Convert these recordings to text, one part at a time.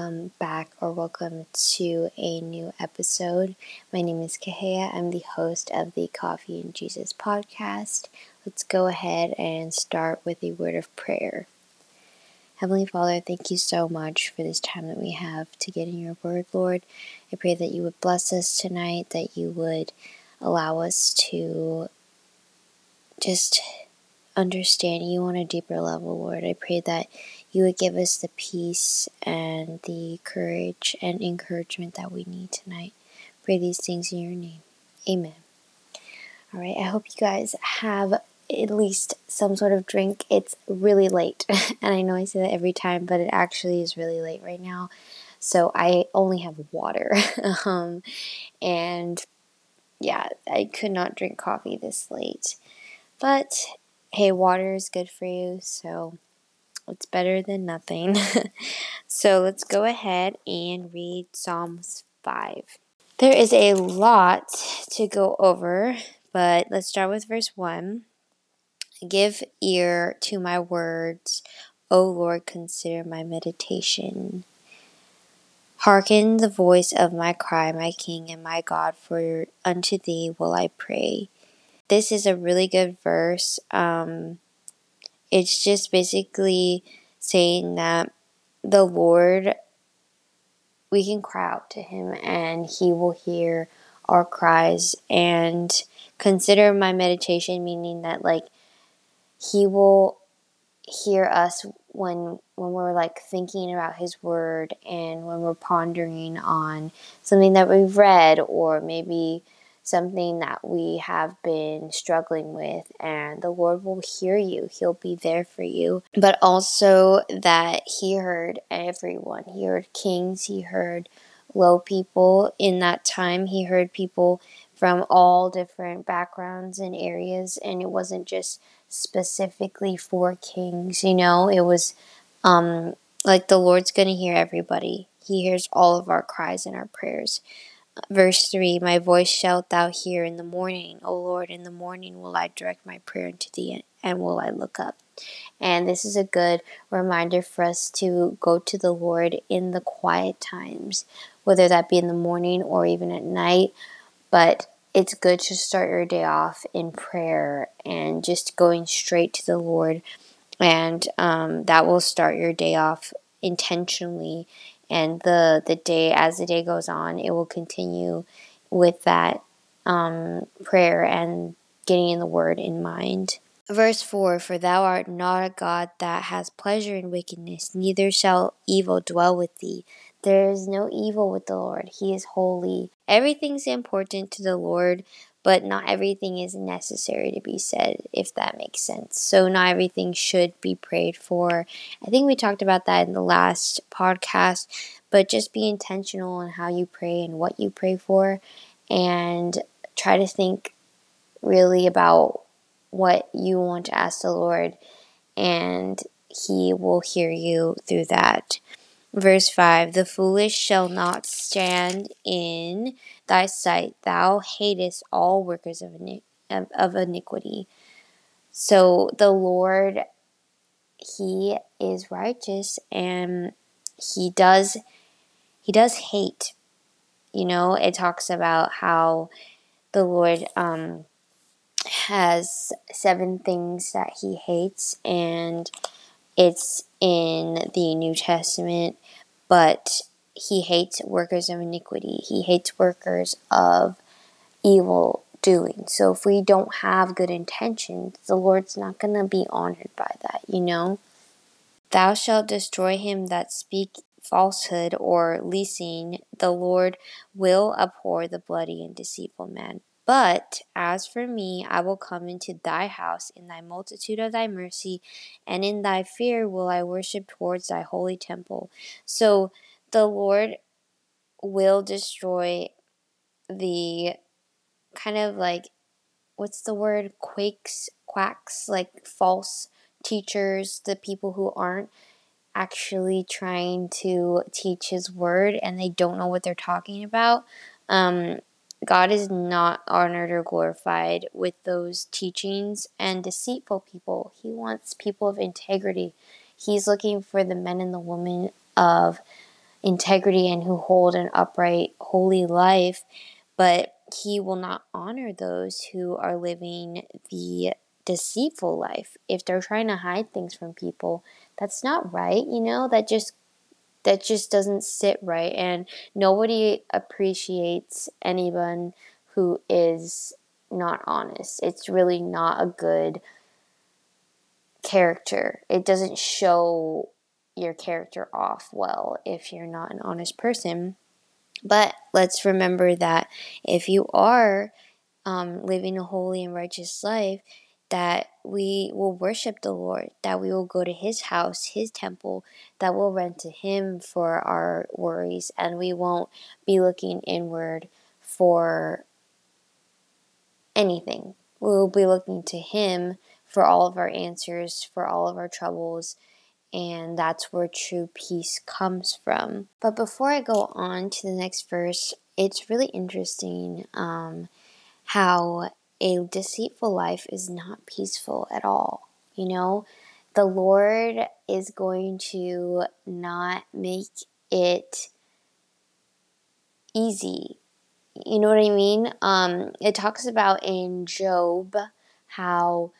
Welcome back or welcome to a new episode. My name is Kahea. I'm the host of the Coffee and Jesus podcast. Let's go ahead and start with a word of prayer. Heavenly Father, thank you so much for this time that we have to get in your word, Lord. I pray that you would bless us tonight, that you would allow us to just understand you on a deeper level, Lord. I pray that you would give us the peace and the courage and encouragement that we need tonight. Pray these things in your name. Amen. All right, I hope you guys have at least some sort of drink. It's really late, and I know I say that every time, but it actually is really late right now. So I only have water. um, and yeah, I could not drink coffee this late. But hey, water is good for you, so it's better than nothing. so let's go ahead and read Psalms 5. There is a lot to go over, but let's start with verse 1. Give ear to my words, O Lord, consider my meditation. Hearken the voice of my cry, my King and my God, for unto thee will I pray. This is a really good verse. Um, it's just basically saying that the Lord, we can cry out to Him and He will hear our cries. And consider my meditation, meaning that like He will hear us when when we're like thinking about his word and when we're pondering on something that we've read or maybe something that we have been struggling with, and the Lord will hear you. He'll be there for you. But also that He heard everyone. He heard kings, He heard low people in that time. He heard people from all different backgrounds and areas, and it wasn't just specifically for kings, you know, it was um, like the Lord's to hear everybody. He hears all of our cries and our prayers. Verse 3 My voice shalt thou hear in the morning. O Lord, in the morning will I direct my prayer unto thee, and will I look up. And this is a good reminder for us to go to the Lord in the quiet times, whether that be in the morning or even at night. But it's good to start your day off in prayer and just going straight to the Lord. And um, that will start your day off intentionally and the the day as the day goes on it will continue with that um, prayer and getting in the word in mind. Verse 4 for thou art not a god that has pleasure in wickedness neither shall evil dwell with thee. There is no evil with the lord. He is holy. Everything's important to the lord but not everything is necessary to be said, if that makes sense. So, not everything should be prayed for. I think we talked about that in the last podcast, but just be intentional on how you pray and what you pray for, and try to think really about what you want to ask the Lord, and He will hear you through that. Verse 5 The foolish shall not stand in thy sight. Thou hatest all workers of, of iniquity. So the Lord, He is righteous and He does He does hate. You know, it talks about how the Lord um, has seven things that He hates, and it's in the New Testament, but he hates workers of iniquity. He hates workers of evil doing. So if we don't have good intentions, the Lord's not going to be honored by that, you know? Thou shalt destroy him that speak falsehood or leasing. The Lord will abhor the bloody and deceitful man. But as for me, I will come into thy house in thy multitude of thy mercy, and in thy fear will I worship towards thy holy temple. So the Lord will destroy the kind of like, what's the word? Quakes, quacks, like false teachers, the people who aren't actually trying to teach his word and they don't know what they're talking about. Um, God is not honored or glorified with those teachings and deceitful people. He wants people of integrity. He's looking for the men and the women of integrity and who hold an upright, holy life, but he will not honor those who are living the deceitful life. If they're trying to hide things from people, that's not right, you know? That just that just doesn't sit right and nobody appreciates anyone who is not honest. It's really not a good character. It doesn't show your character off well if you're not an honest person. But let's remember that if you are um, living a holy and righteous life, that we will worship the Lord, that we will go to His house, His temple, that we'll run to Him for our worries, and we won't be looking inward for anything. We'll be looking to Him for all of our answers, for all of our troubles, and that's where true peace comes from. But before I go on to the next verse, it's really interesting um, how a deceitful life is not peaceful at all. You know, the Lord is going to not make it easy. You know what I mean? Um, it talks about in Job how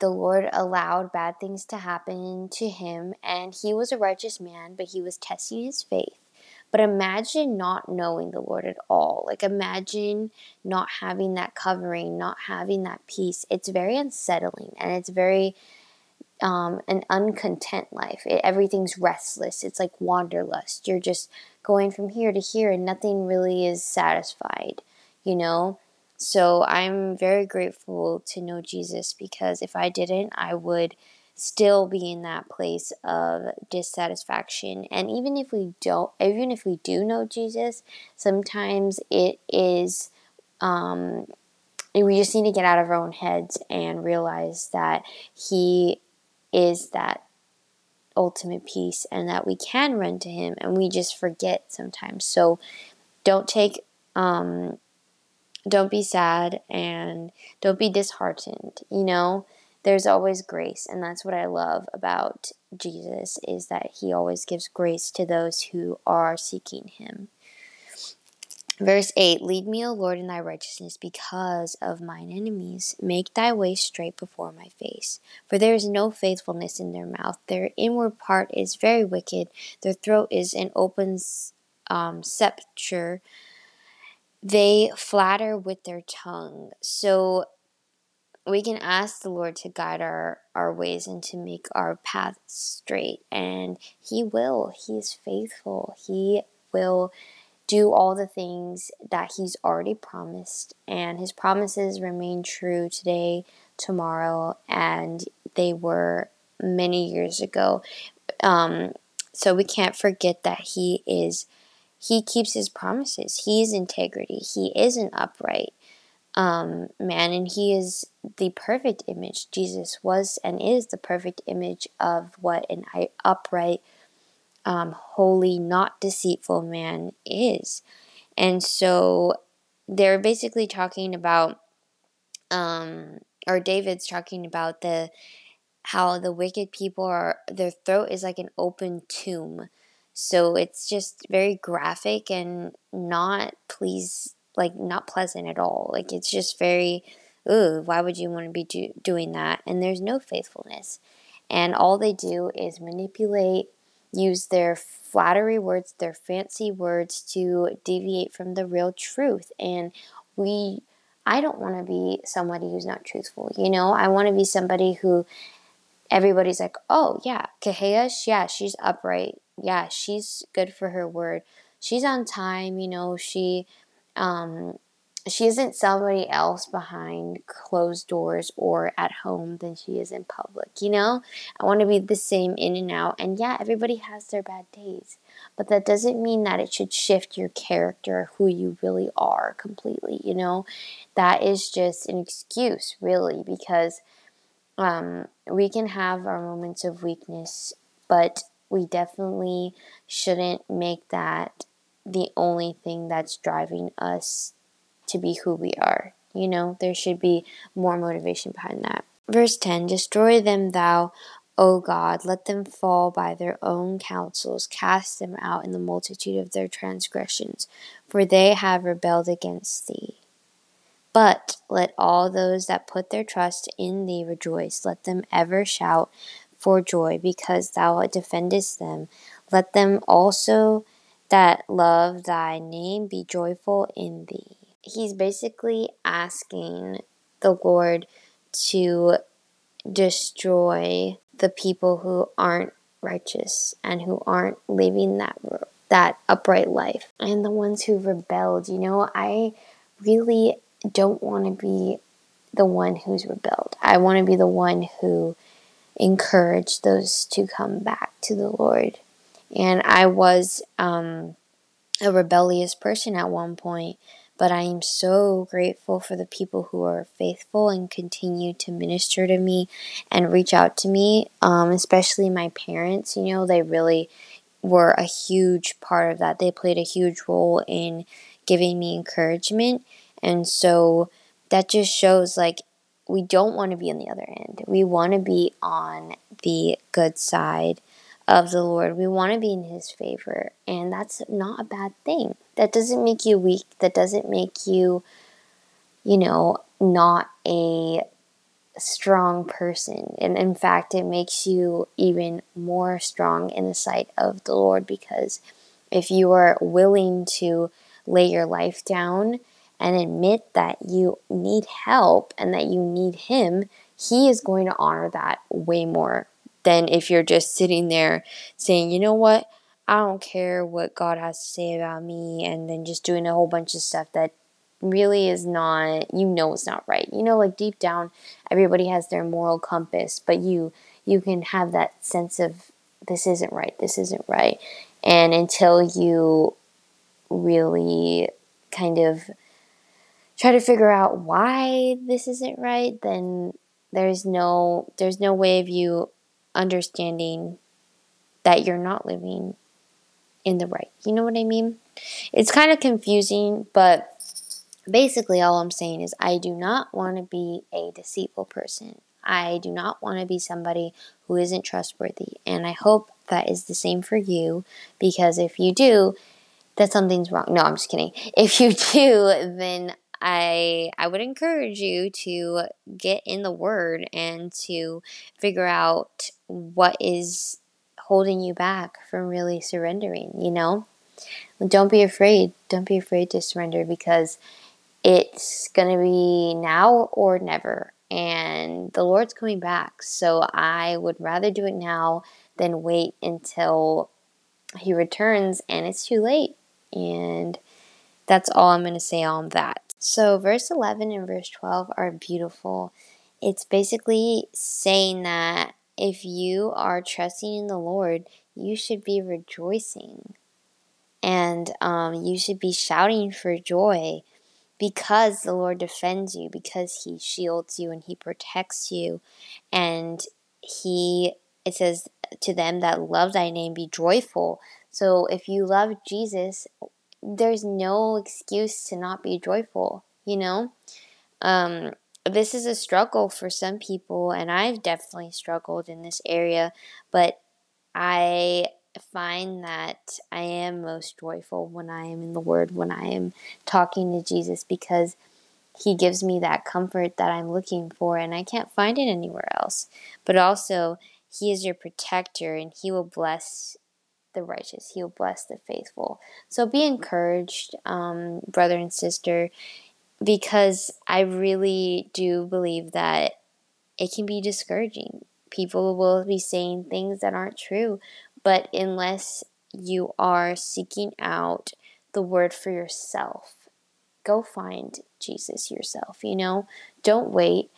the Lord allowed bad things to happen to him, and he was a righteous man, but he was testing his faith. But imagine not knowing the Lord at all. Like, imagine not having that covering, not having that peace. It's very unsettling and it's very um, an uncontent life. It, everything's restless. It's like wanderlust. You're just going from here to here and nothing really is satisfied, you know? So I'm very grateful to know Jesus because if I didn't, I would still be in that place of dissatisfaction. And even if we don't, even if we do know Jesus, sometimes it is, um, we just need to get out of our own heads and realize that He is that ultimate peace and that we can run to Him and we just forget sometimes. So don't take, um, don't be sad and don't be disheartened, you know? There's always grace and that's what i love about jesus is that he always gives grace to those who are seeking him. Verse 8 lead me o lord in thy righteousness because of mine enemies. Make thy way straight before my face. For there is no faithfulness in their mouth. Their inward part is very wicked. Their throat is an open um, they flatter with their tongue. So we can ask the Lord to guide our, our ways and to make our path straight. And He will. He is faithful. He will do all the things that He's already promised. And His promises remain true today, tomorrow, and they were many years ago. Um, so we can't forget that He is. He keeps his promises. He is integrity. He is an upright um, man, and he is the perfect image. Jesus was and is the perfect image of what an upright, um, holy, not deceitful man is. And so they're basically talking about, um, or David's talking about the how the wicked people are their throat is like an open tomb. So it's just very graphic and not please like not pleasant at all. Like it's just very, ooh, why would you want to be do- doing that? And there's no faithfulness. And all they do is manipulate, use their flattery words, their fancy words to deviate from the real truth. And we, I don't want to be somebody who's not truthful. You know, I want to be somebody who everybody's like, oh, yeah, Kahea, yeah, she's upright. Yeah, she's good for her word. She's on time, you know, she um, she isn't somebody else behind closed doors or at home than she is in public. You know, I want to be the same in and out. And yeah, everybody has their bad days, but that doesn't mean that it should shift your character, who you really are completely. You know, that is just an excuse, really, because um, we can have our moments of weakness, but we definitely shouldn't make that the only thing that's driving us to be who we are. You know, there should be more motivation behind that. Verse 10 Destroy them, thou, O God, let them fall by their own counsels, cast them out in the multitude of their transgressions, for they have rebelled against thee. But let all those that put their trust in thee rejoice. Let them ever shout for joy, because thou defendest them. Let them also that love thy name be joyful in thee. He's basically asking the Lord to destroy the people who aren't righteous and who aren't living that that upright life and the ones who rebelled. You know i really don't want to be the one who's rebelled. I want to be the one who encouraged those to come back to the lord and i was um, a rebellious person at one point but I am so grateful for the people who are faithful and continue to minister to me and reach out to me, um, especially my parents. You know, they really were a huge part of that. They played a huge role in giving me encouragement. And so that just shows like we don't want to be on the other end. We want to be on the good side of the Lord. We want to be in His favor, and that's not a bad thing. That doesn't make you weak. That doesn't make you, you know, not a strong person. And in fact, it makes you even more strong in the sight of the Lord because if you are willing to lay your life down and admit that you need help and that you need Him, He is going to honor that way more than if you're just sitting there saying, you know what, I don't care what God has to say about me, and then just doing a whole bunch of stuff that really is not, you know, it's not right. You know, like deep down, everybody has their moral compass, but you you can have that sense of this isn't right, this isn't right, and until you really kind of try to figure out why this isn't right, then there's no there's no way of you understanding that you're not living in the right. You know what I mean? It's kind of confusing, but basically, all I'm saying is I do not want to be a deceitful person. I do not want to be somebody who isn't trustworthy. And I hope that is the same for you because if you do, that something's wrong. No, I'm just kidding. If you do, then I I would encourage you to get in the word and to figure out what is holding you back from really surrendering, you know? Don't be afraid. Don't be afraid to surrender because it's going to be now or never. And the Lord's coming back. So I would rather do it now than wait until He returns and it's too late. And that's all I'm going to say on that. So, verse 11 and verse 12 are beautiful. It's basically saying that if you are trusting in the Lord, you should be rejoicing. And um, you should be shouting for joy because the Lord defends you, because He shields you and He protects you. And He, it says, to them that love thy name, be joyful. So if you love Jesus, there's no excuse to not be joyful, you know? Um, this is a struggle for some people, and I've definitely struggled in this area, but I find that I am most joyful when I am in the Word, when I am talking to Jesus, because He gives me that comfort that I'm looking for, and I can't find it anywhere else. But also, He is your protector, and He will bless the righteous. He will bless the faithful. So be encouraged, um, brother and sister, because I really do believe that it can be discouraging. People will be saying things that aren't true, but unless you are seeking out the word for yourself, go find Jesus yourself, you know? Don't wait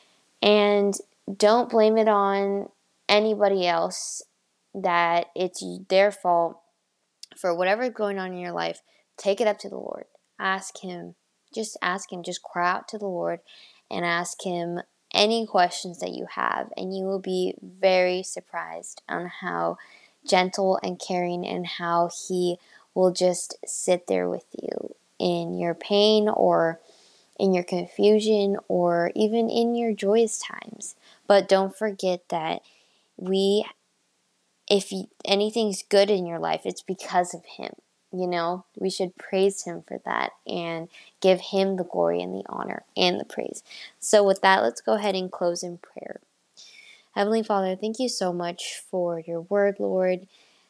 and don't blame it on anybody else that it's their fault for whatever's going on in your life, take it up to the Lord. Ask Him. Just ask Him. Just cry out to the Lord and ask Him any questions that you have, and you will be very surprised on how gentle and caring and how He will just sit there with you in your pain or in your confusion or even in your joyous times. But don't forget that we, if anything's good in your life, it's because of Him. You know, we should praise Him for that and give Him the glory and the honor and the praise. So, with that, let's go ahead and close in prayer. Heavenly Father, thank you so much for your word, Lord.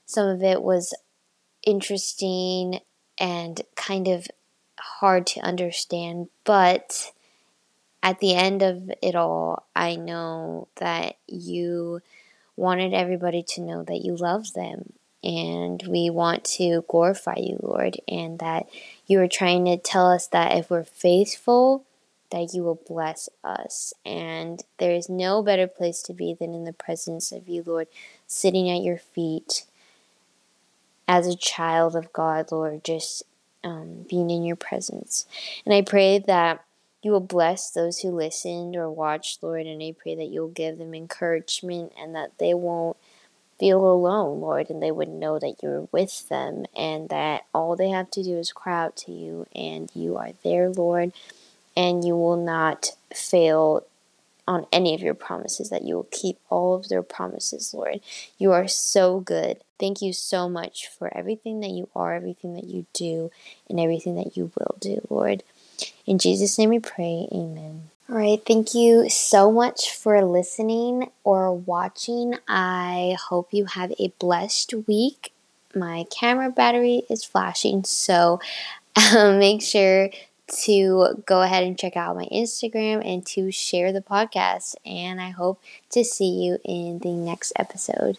Some of it was interesting and kind of hard to understand, but at the end of it all, I know that you wanted everybody to know that you love them. And we want to glorify you, Lord, and that you are trying to tell us that if we're faithful, that you will bless us. And there is no better place to be than in the presence of you, Lord, sitting at your feet as a child of God, Lord, just um, being in your presence. And I pray that you will bless those who listened or watched, Lord, and I pray that you'll give them encouragement and that they won't feel alone, Lord, and they would know that you're with them and that all they have to do is cry out to you and you are there, Lord, and you will not fail on any of your promises, that you will keep all of their promises, Lord. You are so good. Thank you so much for everything that you are, everything that you do, and everything that you will do, Lord. In Jesus' name we pray, amen. All right, thank you so much for listening or watching. I hope you have a blessed week. My camera battery is flashing, so um, make sure to go ahead and check out my Instagram and to share the podcast. And I hope to see you in the next episode.